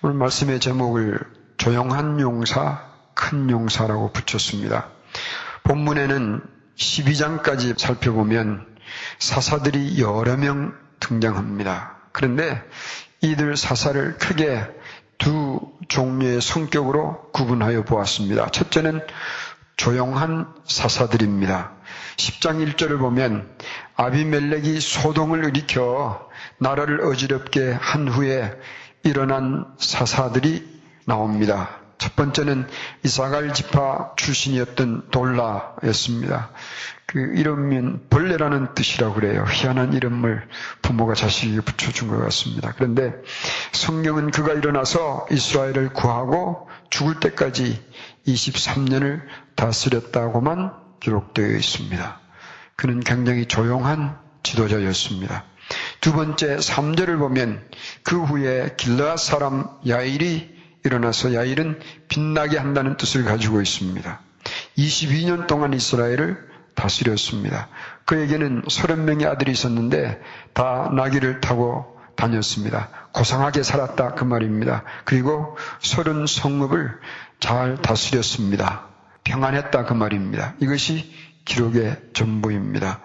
오늘 말씀의 제목을 조용한 용사, 큰 용사라고 붙였습니다. 본문에는 12장까지 살펴보면 사사들이 여러 명 등장합니다. 그런데 이들 사사를 크게 두 종류의 성격으로 구분하여 보았습니다. 첫째는 조용한 사사들입니다. 10장 1절을 보면 아비멜렉이 소동을 일으켜 나라를 어지럽게 한 후에 일어난 사사들이 나옵니다. 첫 번째는 이사갈 지파 출신이었던 돌라였습니다. 그 이름은 벌레라는 뜻이라고 그래요. 희한한 이름을 부모가 자식에게 붙여준 것 같습니다. 그런데 성경은 그가 일어나서 이스라엘을 구하고 죽을 때까지 23년을 다스렸다고만 기록되어 있습니다. 그는 굉장히 조용한 지도자였습니다. 두 번째 3절을 보면 그 후에 길라 사람 야일이 일어나서 야일은 빛나게 한다는 뜻을 가지고 있습니다. 22년 동안 이스라엘을 다스렸습니다. 그에게는 30명의 아들이 있었는데 다 나귀를 타고 다녔습니다. 고상하게 살았다 그 말입니다. 그리고 서른 성읍을 잘 다스렸습니다. 평안했다 그 말입니다. 이것이 기록의 전부입니다.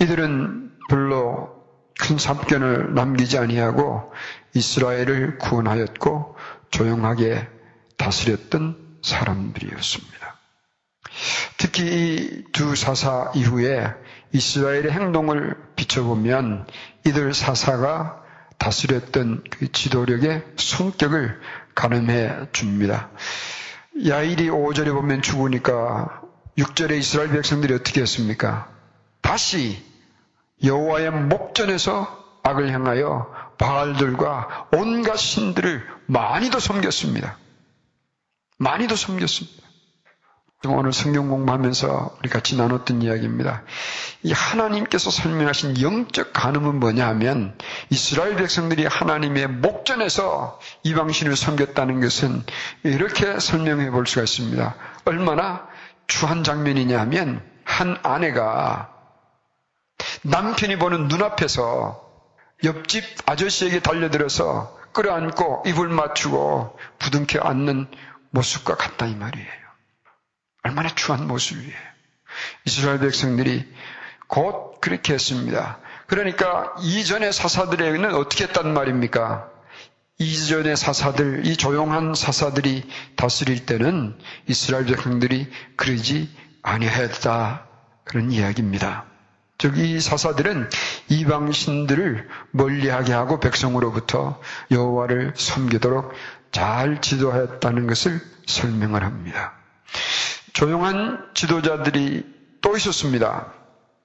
이들은 별로 큰 삼견을 남기지 아니하고 이스라엘을 구원하였고 조용하게 다스렸던 사람들이었습니다. 특히 이두 사사 이후에 이스라엘의 행동을 비춰보면 이들 사사가 다스렸던 그 지도력의 성격을 가늠해 줍니다. 야일이 5절에 보면 죽으니까 6절에 이스라엘 백성들이 어떻게 했습니까? 다시 여호와의 목전에서 악을 향하여 바알들과 온갖 신들을 많이도 섬겼습니다. 많이도 섬겼습니다. 오늘 성경 공부하면서 우리 같이 나눴던 이야기입니다. 이 하나님께서 설명하신 영적 간음은 뭐냐 하면 이스라엘 백성들이 하나님의 목전에서 이방신을 섬겼다는 것은 이렇게 설명해 볼 수가 있습니다. 얼마나 추한 장면이냐 하면 한 아내가 남편이 보는 눈앞에서 옆집 아저씨에게 달려들어서 끌어안고 입을 맞추고 부둥켜 앉는 모습과 같다 이 말이에요. 얼마나 추한 모습이에요. 이스라엘 백성들이 곧 그렇게 했습니다. 그러니까 이전의 사사들에게는 어떻게 했단 말입니까? 이전의 사사들, 이 조용한 사사들이 다스릴 때는 이스라엘 백성들이 그러지 아니했다. 그런 이야기입니다. 즉, 이 사사들은 이방 신들을 멀리하게 하고 백성으로부터 여호와를 섬기도록 잘 지도하였다는 것을 설명을 합니다. 조용한 지도자들이 또 있었습니다.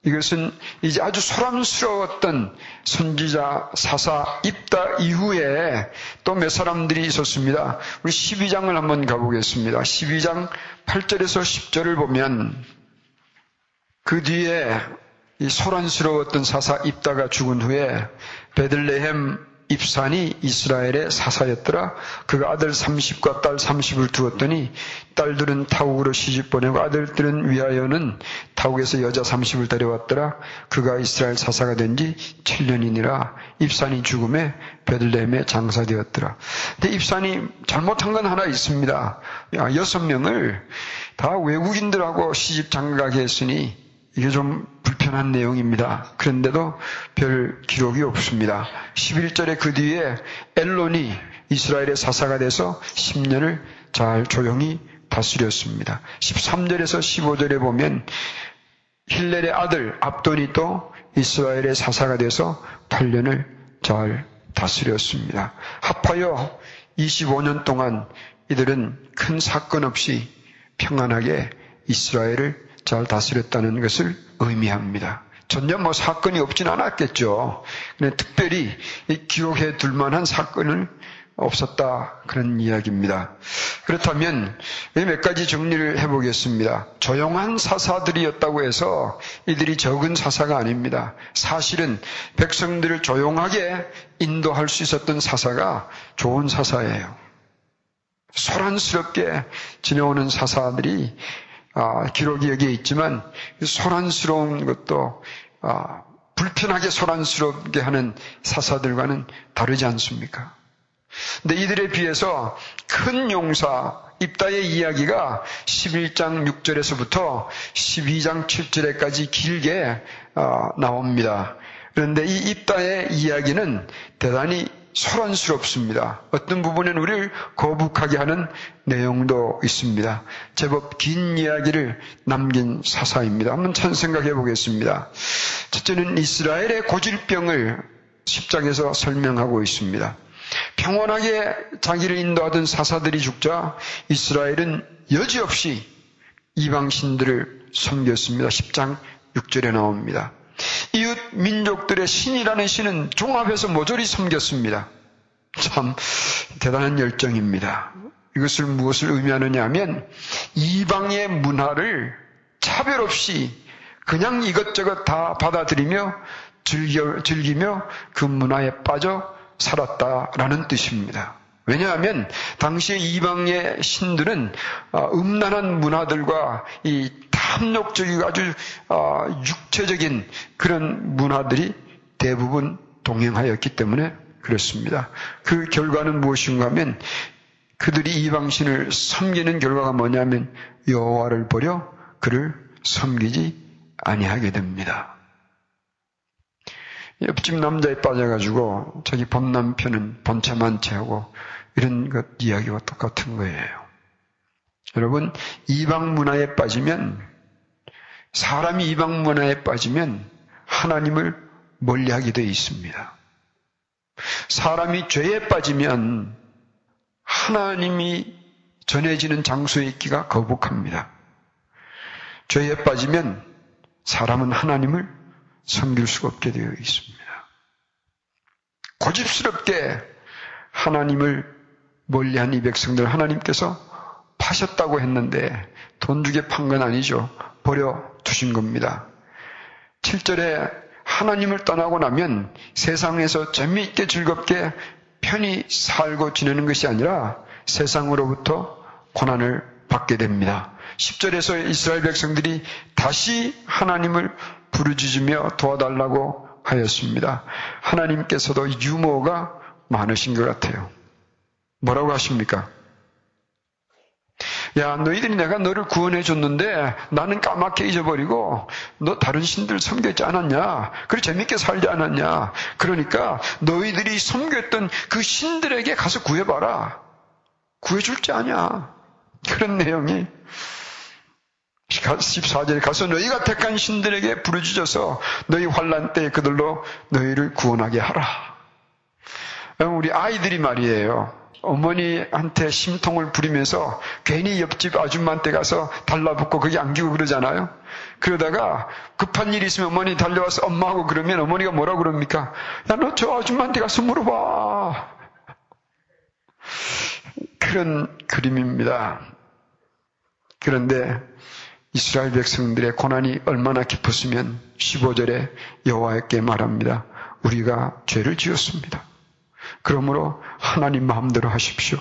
이것은 이제 아주 소란스러웠던 선지자 사사 입다 이후에 또 몇 사람들이 있었습니다. 우리 12장을 한번 가보겠습니다. 12장 8절에서 10절을 보면 그 뒤에 이 소란스러웠던 사사 입다가 죽은 후에 베들레헴 입산이 이스라엘의 사사였더라. 그가 아들 30과 딸 30을 두었더니 딸들은 타국으로 시집 보내고 아들들은 위하여는 타국에서 여자 30을 데려왔더라. 그가 이스라엘 사사가 된 지 7년이니라. 입산이 죽음에 베들레헴에 장사되었더라. 근데 입산이 잘못한 건 하나 있습니다. 여섯 명을 다 외국인들하고 시집 장가게 했으니 이게 좀 불편한 내용입니다. 그런데도 별 기록이 없습니다. 11절에 그 뒤에 엘론이 이스라엘의 사사가 돼서 10년을 잘 조용히 다스렸습니다. 13절에서 15절에 보면 힐렐의 아들 압돈이 또 이스라엘의 사사가 돼서 8년을 잘 다스렸습니다. 합하여 25년 동안 이들은 큰 사건 없이 평안하게 이스라엘을 잘 다스렸다는 것을 의미합니다. 전혀 뭐 사건이 없진 않았겠죠. 근데 특별히 기록해 둘 만한 사건은 없었다. 그런 이야기입니다. 그렇다면 몇 가지 정리를 해보겠습니다. 조용한 사사들이었다고 해서 이들이 적은 사사가 아닙니다. 사실은 백성들을 조용하게 인도할 수 있었던 사사가 좋은 사사예요. 소란스럽게 지내오는 사사들이 아, 기록이 여기에 있지만 소란스러운 것도 아, 불편하게 소란스럽게 하는 사사들과는 다르지 않습니까? 근데 이들에 비해서 큰 용사 입다의 이야기가 11장 6절에서부터 12장 7절에까지 길게 어, 나옵니다. 그런데 이 입다의 이야기는 대단히 소란스럽습니다. 어떤 부분은 우리를 거북하게 하는 내용도 있습니다. 제법 긴 이야기를 남긴 사사입니다. 한번 참 생각해 보겠습니다. 첫째는 이스라엘의 고질병을 10장에서 설명하고 있습니다. 평온하게 자기를 인도하던 사사들이 죽자 이스라엘은 여지없이 이방신들을 섬겼습니다. 10장 6절에 나옵니다. 이웃 민족들의 신이라는 신은 종합해서 모조리 섬겼습니다. 참 대단한 열정입니다. 이것을 무엇을 의미하느냐 하면 이방의 문화를 차별 없이 그냥 이것저것 다 받아들이며 즐겨, 즐기며 그 문화에 빠져 살았다라는 뜻입니다. 왜냐하면 당시에 이방의 신들은 어, 음란한 문화들과 이 탐욕적이고 아주 어, 육체적인 그런 문화들이 대부분 동행하였기 때문에 그렇습니다. 그 결과는 무엇인가 하면 그들이 이방신을 섬기는 결과가 뭐냐면 여호와를 버려 그를 섬기지 아니하게 됩니다. 옆집 남자에 빠져가지고 자기 본 남편은 본체만 채하고 이런 것 이야기와 똑같은 거예요. 여러분 이방 문화에 빠지면 사람이 이방 문화에 빠지면 하나님을 멀리하게 되어 있습니다. 사람이 죄에 빠지면 하나님이 전해지는 장소에 있기가 거북합니다. 죄에 빠지면 사람은 하나님을 섬길 수가 없게 되어 있습니다. 고집스럽게 하나님을 멀리한 이 백성들 하나님께서 파셨다고 했는데 돈 주게 판 건 아니죠. 버려 두신 겁니다. 7절에 하나님을 떠나고 나면 세상에서 재미있게 즐겁게 편히 살고 지내는 것이 아니라 세상으로부터 고난을 받게 됩니다. 10절에서 이스라엘 백성들이 다시 하나님을 부르짖으며 도와달라고 하였습니다. 하나님께서도 유머가 많으신 것 같아요. 뭐라고 하십니까? 야, 너희들이 내가 너를 구원해 줬는데 나는 까맣게 잊어버리고 너 다른 신들 섬겼지 않았냐? 그래 재밌게 살지 않았냐? 그러니까 너희들이 섬겼던 그 신들에게 가서 구해봐라. 구해줄지 아냐? 그런 내용이 14절에 가서 너희가 택한 신들에게 부르짖어서 너희 환란 때에 그들로 너희를 구원하게 하라. 우리 아이들이 말이에요. 어머니한테 심통을 부리면서 괜히 옆집 아줌마한테 가서 달라붙고 거기 안기고 그러잖아요. 그러다가 급한 일이 있으면 어머니 달려와서 엄마하고 그러면 어머니가 뭐라 그럽니까? 야, 너 저 아줌마한테 가서 물어봐. 그런 그림입니다. 그런데 이스라엘 백성들의 고난이 얼마나 깊었으면 15절에 여호와께 말합니다. 우리가 죄를 지었습니다. 그러므로 하나님 마음대로 하십시오.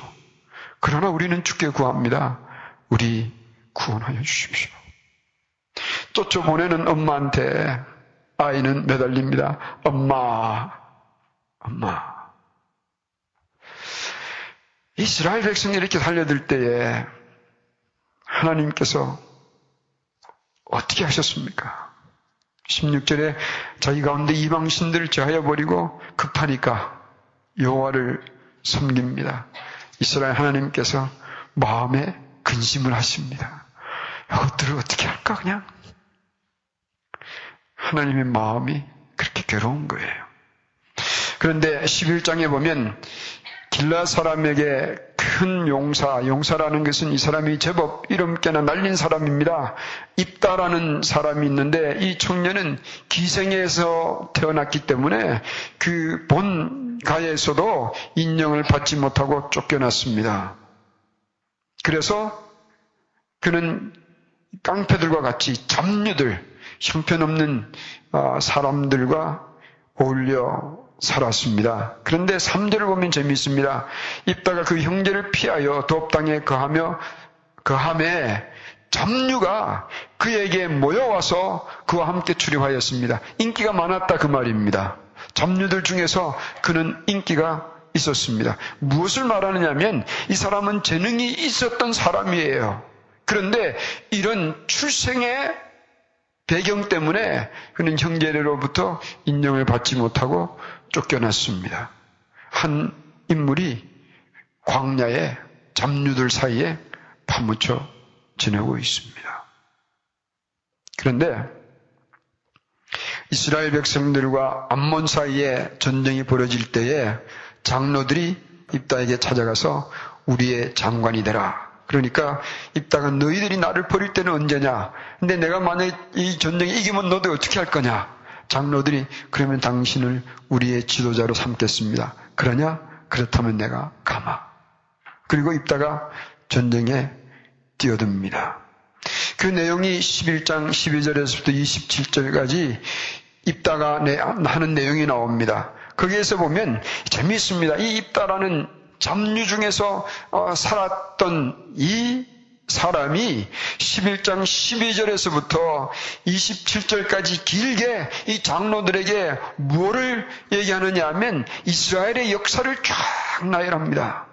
그러나 우리는 주께 구합니다. 우리 구원하여 주십시오. 쫓아보내는 엄마한테 아이는 매달립니다. 엄마, 엄마. 이스라엘 백성이 이렇게 달려들 때에 하나님께서 어떻게 하셨습니까? 16절에 자기 가운데 이방신들을 제하여 버리고 급하니까 여호와를 섬깁니다. 이스라엘 하나님께서 마음에 근심을 하십니다. 이것들을 어떻게 할까 그냥? 하나님의 마음이 그렇게 괴로운 거예요. 그런데 11장에 보면 길라 사람에게 큰 용사, 용사라는 것은 이 사람이 제법 이름께나 날린 사람입니다. 입다라는 사람이 있는데 이 청년은 기생에서 태어났기 때문에 그본 가에서도 인정을 받지 못하고 쫓겨났습니다. 그래서 그는 깡패들과 같이 잡류들, 형편없는 어, 사람들과 어울려 살았습니다. 그런데 3절을 보면 재미있습니다. 입다가 그 형제를 피하여 도업당에 거하며 거함에 잡류가 그에게 모여와서 그와 함께 출입하였습니다. 인기가 많았다 그 말입니다. 잡류들 중에서 그는 인기가 있었습니다. 무엇을 말하느냐면 이 사람은 재능이 있었던 사람이에요. 그런데 이런 출생의 배경 때문에 그는 형제로부터 인정을 받지 못하고 쫓겨났습니다. 한 인물이 광야의 잡류들 사이에 파묻혀 지내고 있습니다. 그런데 이스라엘 백성들과 암몬 사이에 전쟁이 벌어질 때에 장로들이 입다에게 찾아가서 우리의 장관이 되라. 그러니까 입다가 너희들이 나를 버릴 때는 언제냐? 근데 내가 만약 이 전쟁에 이기면 너도 어떻게 할 거냐? 장로들이 그러면 당신을 우리의 지도자로 삼겠습니다. 그러냐? 그렇다면 내가 가마. 그리고 입다가 전쟁에 뛰어듭니다. 그 내용이 11장 12절에서부터 27절까지 입다가 하는 내용이 나옵니다. 거기에서 보면 재미있습니다. 이 입다라는 잡류 중에서 어, 살았던 이 사람이 11장 12절에서부터 27절까지 길게 이 장로들에게 뭐를 얘기하느냐 하면 이스라엘의 역사를 쫙 나열합니다.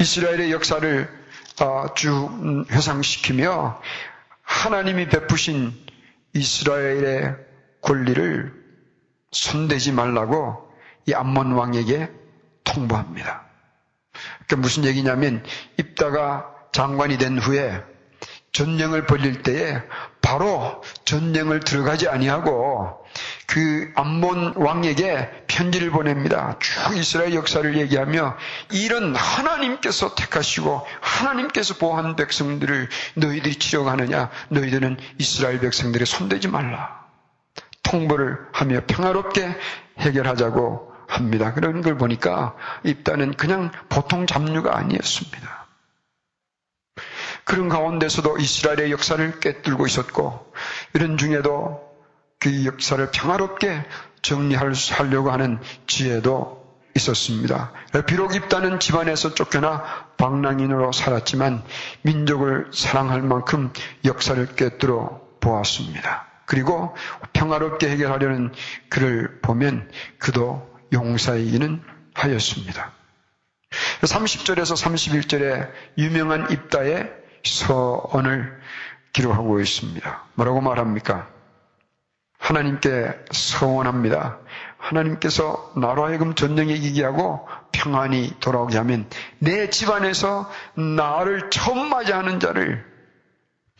이스라엘의 역사를 어, 쭉 회상시키며 하나님이 베푸신 이스라엘의 권리를 손대지 말라고 이 암몬 왕에게 통보합니다. 그러니까 무슨 얘기냐면 입다가 장관이 된 후에 전쟁을 벌릴 때에 바로 전쟁을 들어가지 아니하고 그 암몬 왕에게 편지를 보냅니다. 쭉 이스라엘 역사를 얘기하며 이런 하나님께서 택하시고 하나님께서 보호한 백성들을 너희들이 치려가느냐 너희들은 이스라엘 백성들의 손대지 말라. 통보를 하며 평화롭게 해결하자고 합니다. 그런 걸 보니까 입단은 그냥 보통 잡류가 아니었습니다. 그런 가운데서도 이스라엘의 역사를 꿰뚫고 있었고 이런 중에도 그 역사를 평화롭게 정리하려고 하는 지혜도 있었습니다. 비록 입단은 집안에서 쫓겨나 방랑인으로 살았지만 민족을 사랑할 만큼 역사를 꿰뚫어 보았습니다. 그리고 평화롭게 해결하려는 그를 보면 그도 용사이기는 하였습니다. 30절에서 31절에 유명한 입다의 서언을 기록하고 있습니다. 뭐라고 말합니까? 하나님께 서원합니다. 하나님께서 나로 하여금 전쟁에 이기게 하고 평안히 돌아오게 하면 내 집안에서 나를 처음 맞이하는 자를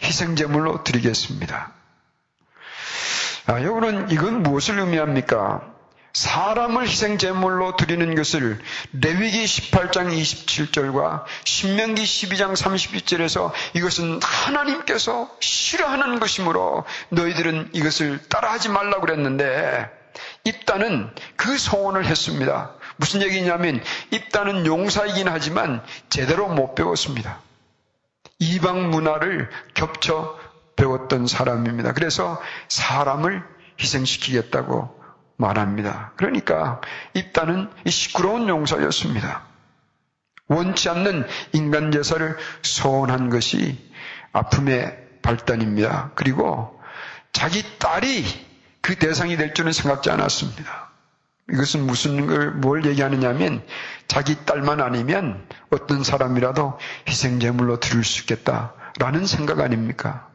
희생제물로 드리겠습니다. 아, 여러분은 이건 무엇을 의미합니까? 사람을 희생 제물로 드리는 것을 레위기 18장 27절과 신명기 12장 31절에서 이것은 하나님께서 싫어하는 것이므로 너희들은 이것을 따라하지 말라고 그랬는데 입단은 그 소원을 했습니다. 무슨 얘기냐면 입단은 용사이긴 하지만 제대로 못 배웠습니다. 이방 문화를 겹쳐 배웠던 사람입니다. 그래서 사람을 희생시키겠다고 말합니다. 그러니까 입단은 이 시끄러운 용사였습니다. 원치 않는 인간 제사를 소원한 것이 아픔의 발단입니다. 그리고 자기 딸이 그 대상이 될 줄은 생각지 않았습니다. 이것은 무슨 걸, 뭘 얘기하느냐면 자기 딸만 아니면 어떤 사람이라도 희생제물로 드릴 수 있겠다라는 생각 아닙니까?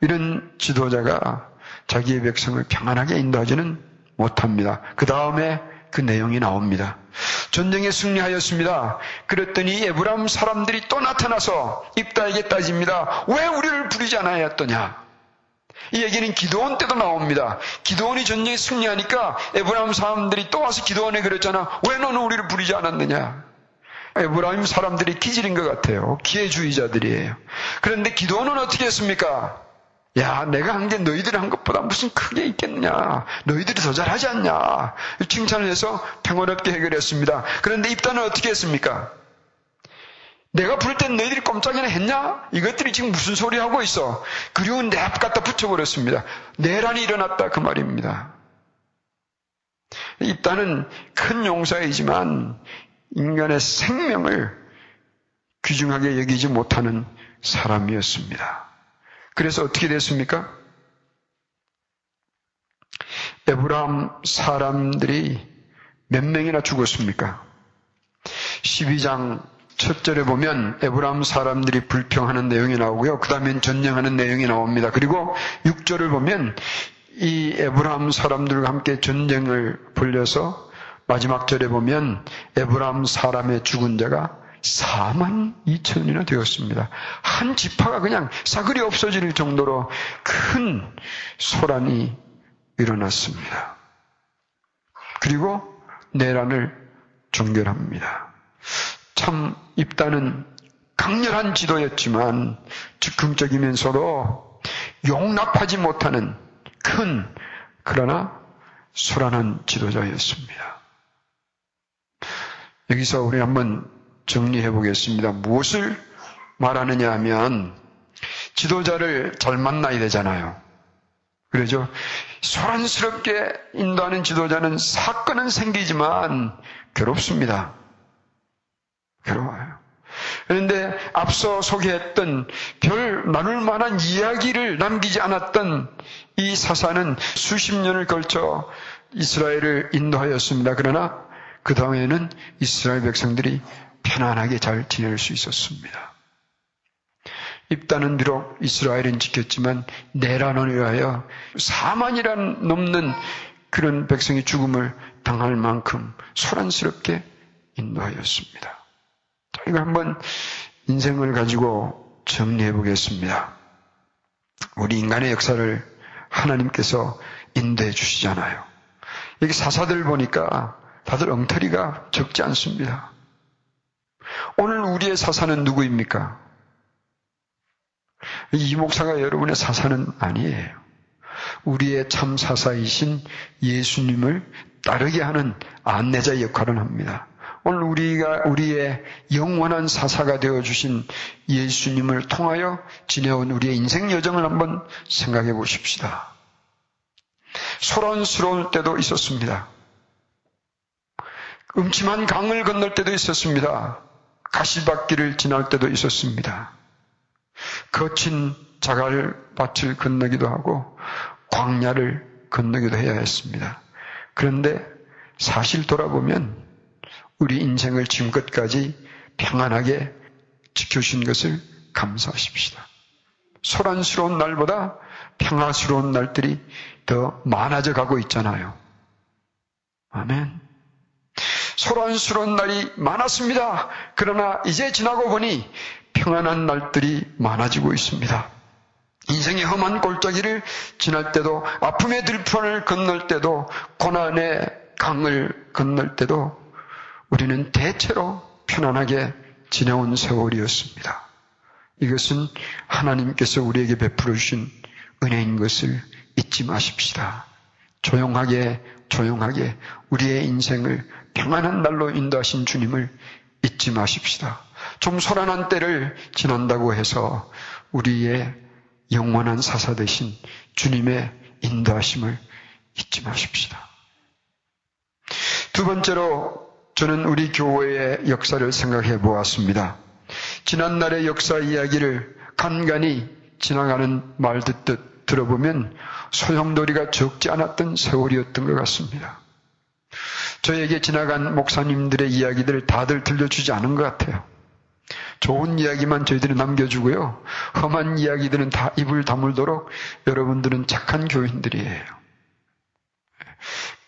이런 지도자가 자기의 백성을 평안하게 인도하지는 못합니다. 그 다음에 그 내용이 나옵니다. 전쟁에 승리하였습니다. 그랬더니 에브람 사람들이 또 나타나서 입다에게 따집니다. 왜 우리를 부르지 않아야했더냐? 이 얘기는 기도원 때도 나옵니다. 기도원이 전쟁에 승리하니까 에브라임 사람들이 또 와서 기도원에 그랬잖아. 왜 너는 우리를 부르지 않았느냐? 에브라임 사람들이 기질인 것 같아요. 기회주의자들이에요. 그런데 기도원은 어떻게 했습니까? 야, 내가 한 게 너희들이 한 것보다 무슨 크게 있겠느냐. 너희들이 더 잘하지 않냐. 칭찬을 해서 평화롭게 해결했습니다. 그런데 입단은 어떻게 했습니까? 내가 부를 땐 너희들이 꼼짝이나 했냐? 이것들이 지금 무슨 소리 하고 있어? 그리고 내앞 갖다 붙여버렸습니다. 내란이 일어났다. 그 말입니다. 입단은 큰 용사이지만 인간의 생명을 귀중하게 여기지 못하는 사람이었습니다. 그래서 어떻게 됐습니까? 에브람 사람들이 몇 명이나 죽었습니까? 12장 첫 절에 보면 에브라임 사람들이 불평하는 내용이 나오고요. 그 다음엔 전쟁하는 내용이 나옵니다. 그리고 6절을 보면 이 에브라임 사람들과 함께 전쟁을 벌려서 마지막 절에 보면 에브라임 사람의 죽은 자가 4만 2천이나 되었습니다. 한 지파가 그냥 싸그리 없어질 정도로 큰 소란이 일어났습니다. 그리고 내란을 종결합니다. 참 입단은 강렬한 지도였지만 즉흥적이면서도 용납하지 못하는 큰 그러나 소란한 지도자였습니다. 여기서 우리 한번 정리해 보겠습니다. 무엇을 말하느냐 하면 지도자를 잘 만나야 되잖아요. 그러죠? 소란스럽게 인도하는 지도자는 사건은 생기지만 괴롭습니다. 괴로워요. 그런데 앞서 소개했던 별 나눌 만한 이야기를 남기지 않았던 이 사사는 수십 년을 걸쳐 이스라엘을 인도하였습니다. 그러나 그 다음에는 이스라엘 백성들이 편안하게 잘 지낼 수 있었습니다. 입단은 비록 이스라엘은 지켰지만 내란을 위하여 4만이란 넘는 그런 백성이 죽음을 당할 만큼 소란스럽게 인도하였습니다. 이거 한번 인생을 가지고 정리해 보겠습니다. 우리 인간의 역사를 하나님께서 인도해 주시잖아요. 여기 사사들 보니까 다들 엉터리가 적지 않습니다. 오늘 우리의 사사는 누구입니까? 이 목사가 여러분의 사사는 아니에요. 우리의 참 사사이신 예수님을 따르게 하는 안내자 역할을 합니다. 오늘 우리가 우리의 영원한 사사가 되어 주신 예수님을 통하여 지내온 우리의 인생 여정을 한번 생각해 보십시다. 소란스러울 때도 있었습니다. 음침한 강을 건널 때도 있었습니다. 가시밭길을 지날 때도 있었습니다. 거친 자갈밭을 건너기도 하고 광야를 건너기도 해야 했습니다. 그런데 사실 돌아보면 우리 인생을 지금껏까지 평안하게 지켜주신 것을 감사하십시다. 소란스러운 날보다 평화스러운 날들이 더 많아져 가고 있잖아요. 아멘. 소란스러운 날이 많았습니다. 그러나 이제 지나고 보니 평안한 날들이 많아지고 있습니다. 인생의 험한 골짜기를 지날 때도 아픔의 들판을 건널 때도 고난의 강을 건널 때도 우리는 대체로 편안하게 지내온 세월이었습니다. 이것은 하나님께서 우리에게 베풀어 주신 은혜인 것을 잊지 마십시다. 조용하게 조용하게 우리의 인생을 평안한 날로 인도하신 주님을 잊지 마십시다. 좀 소란한 때를 지난다고 해서 우리의 영원한 사사 되신 주님의 인도하심을 잊지 마십시다. 두 번째로 저는 우리 교회의 역사를 생각해 보았습니다. 지난날의 역사 이야기를 간간히 지나가는 말 듣듯 들어보면 소용돌이가 적지 않았던 세월이었던 것 같습니다. 저에게 지나간 목사님들의 이야기들을 다들 들려주지 않은 것 같아요. 좋은 이야기만 저희들이 남겨주고요. 험한 이야기들은 다 입을 다물도록 여러분들은 착한 교인들이에요.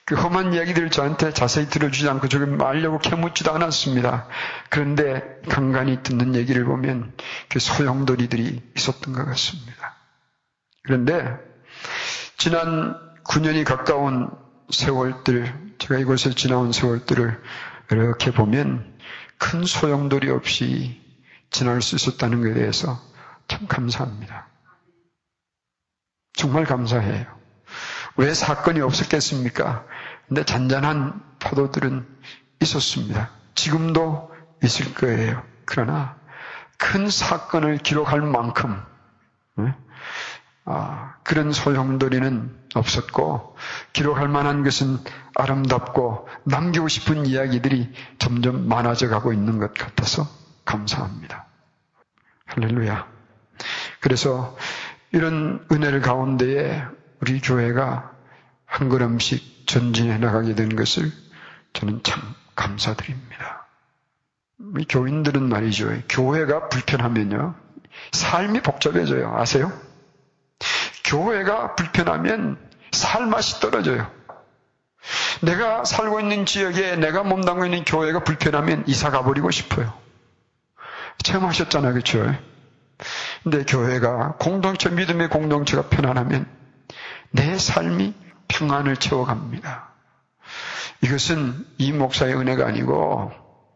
그 험한 이야기들을 저한테 자세히 들어주지 않고 저를 말려고 캐묻지도 않았습니다. 그런데 간간히 듣는 얘기를 보면 그 소용돌이들이 있었던 것 같습니다. 그런데 지난 9년이 가까운 세월들, 제가 이곳에 지나온 세월들을 이렇게 보면 큰 소용돌이 없이 지날 수 있었다는 것에 대해서 참 감사합니다. 정말 감사해요. 왜 사건이 없었겠습니까? 근데 잔잔한 파도들은 있었습니다. 지금도 있을 거예요. 그러나 큰 사건을 기록할 만큼 아, 그런 소용돌이는 없었고 기록할 만한 것은 아름답고 남기고 싶은 이야기들이 점점 많아져 가고 있는 것 같아서 감사합니다. 할렐루야. 그래서 이런 은혜를 가운데에 우리 교회가 한 걸음씩 전진해 나가게 된 것을 저는 참 감사드립니다. 교인들은 말이죠. 교회가 불편하면요. 삶이 복잡해져요. 아세요? 교회가 불편하면 살맛이 떨어져요. 내가 살고 있는 지역에 내가 몸담고 있는 교회가 불편하면 이사 가버리고 싶어요. 체험하셨잖아요. 그렇죠? 근데 교회가 공동체, 믿음의 공동체가 편안하면 내 삶이 평안을 채워갑니다. 이것은 이 목사의 은혜가 아니고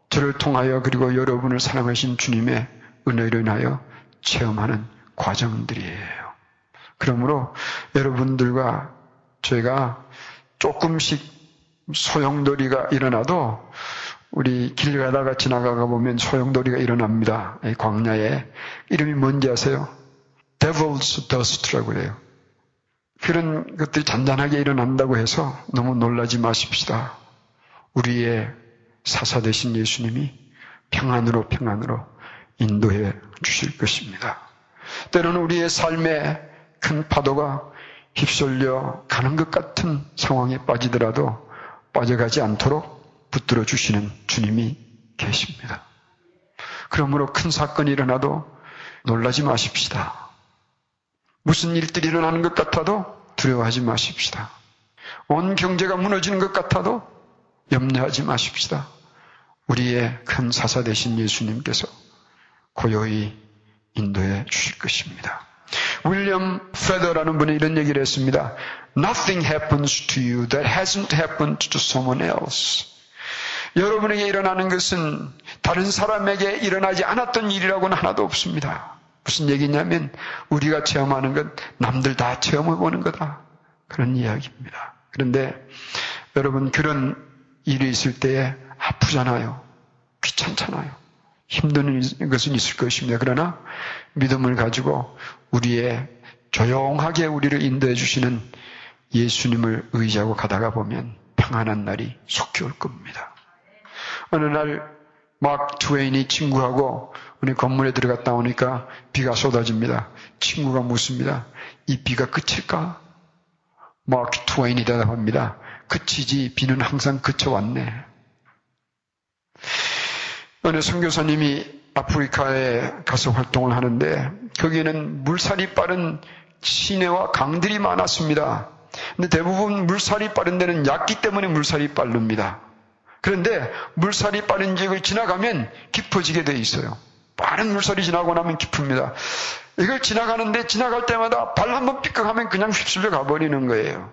저를 통하여 그리고 여러분을 사랑하신 주님의 은혜로 인하여 체험하는 과정들이에요. 그러므로 여러분들과 저희가 조금씩 소용돌이가 일어나도 우리 길 가다가 지나가가 보면 소용돌이가 일어납니다. 광야에. 이름이 뭔지 아세요? Devil's Dust라고 해요. 그런 것들이 잔잔하게 일어난다고 해서 너무 놀라지 마십시다. 우리의 사사 되신 예수님이 평안으로 평안으로 인도해 주실 것입니다. 때로는 우리의 삶에 큰 파도가 휩쓸려 가는 것 같은 상황에 빠지더라도 빠져가지 않도록 붙들어 주시는 주님이 계십니다. 그러므로 큰 사건이 일어나도 놀라지 마십시다. 무슨 일들이 일어나는 것 같아도 두려워하지 마십시다. 온 경제가 무너지는 것 같아도 염려하지 마십시다. 우리의 큰 사사 되신 예수님께서 고요히 인도해 주실 것입니다. 윌리엄 페더라는 분이 이런 얘기를 했습니다. Nothing happens to you that hasn't happened to someone else. 여러분에게 일어나는 것은 다른 사람에게 일어나지 않았던 일이라고는 하나도 없습니다. 무슨 얘기냐면 우리가 체험하는 건 남들 다 체험해 보는 거다. 그런 이야기입니다. 그런데 여러분 그런 일이 있을 때에 아프잖아요. 귀찮잖아요. 힘든 것은 있을 것입니다. 그러나 믿음을 가지고 우리의 조용하게 우리를 인도해 주시는 예수님을 의지하고 가다가 보면 평안한 날이 속히 올 겁니다. 어느 날 막 트웨인이 친구하고 우리 건물에 들어갔다 오니까 비가 쏟아집니다. 친구가 묻습니다. 이 비가 그칠까? 막 트웨인이 대답합니다. 그치지 비는 항상 그쳐왔네. 어느 선교사님이 아프리카에 가서 활동을 하는데 거기에는 물살이 빠른 시내와 강들이 많았습니다. 근데 대부분 물살이 빠른 데는 얕기 때문에 물살이 빠릅니다. 그런데 물살이 빠른 지역을 지나가면 깊어지게 돼 있어요. 빠른 물살이 지나고 나면 깊습니다. 이걸 지나가는데 지나갈 때마다 발 한번 삐걱하면 그냥 휩쓸려 가버리는 거예요.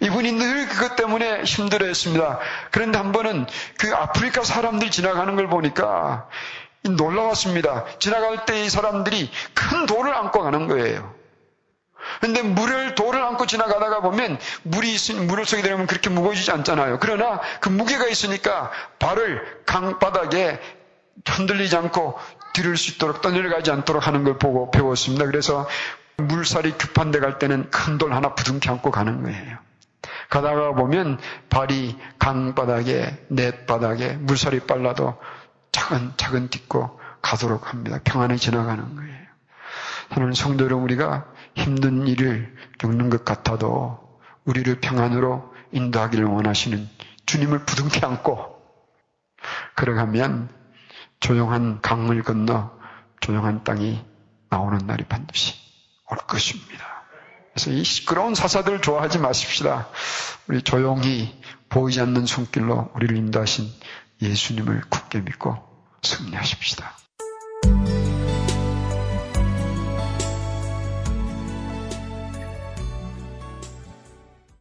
이분이 늘 그것 때문에 힘들어 했습니다. 그런데 한 번은 그 아프리카 사람들 지나가는 걸 보니까 놀라웠습니다. 지나갈 때 이 사람들이 큰 돌을 안고 가는 거예요. 근데 물을 돌을 안고 지나가다가 보면 물이 있으니 물을 쏘게 되면 그렇게 무거워지지 않잖아요. 그러나 그 무게가 있으니까 발을 강바닥에 흔들리지 않고 들을 수 있도록 떠내려가지 않도록 하는 걸 보고 배웠습니다. 그래서 물살이 급한 데 갈 때는 큰 돌 하나 부둥켜 안고 가는 거예요. 가다가 보면 발이 강바닥에 넷바닥에 물살이 빨라도 차근차근 딛고 가도록 합니다. 평안히 지나가는 거예요. 하나님 성도 여러분 우리가 힘든 일을 겪는 것 같아도 우리를 평안으로 인도하기를 원하시는 주님을 부둥켜 안고 걸어가면 조용한 강을 건너 조용한 땅이 나오는 날이 반드시 올 것입니다. 그래서 이 시끄러운 사사들을 좋아하지 마십시다. 우리 조용히 보이지 않는 손길로 우리를 인도하신 예수님을 굳게 믿고 승리하십시다.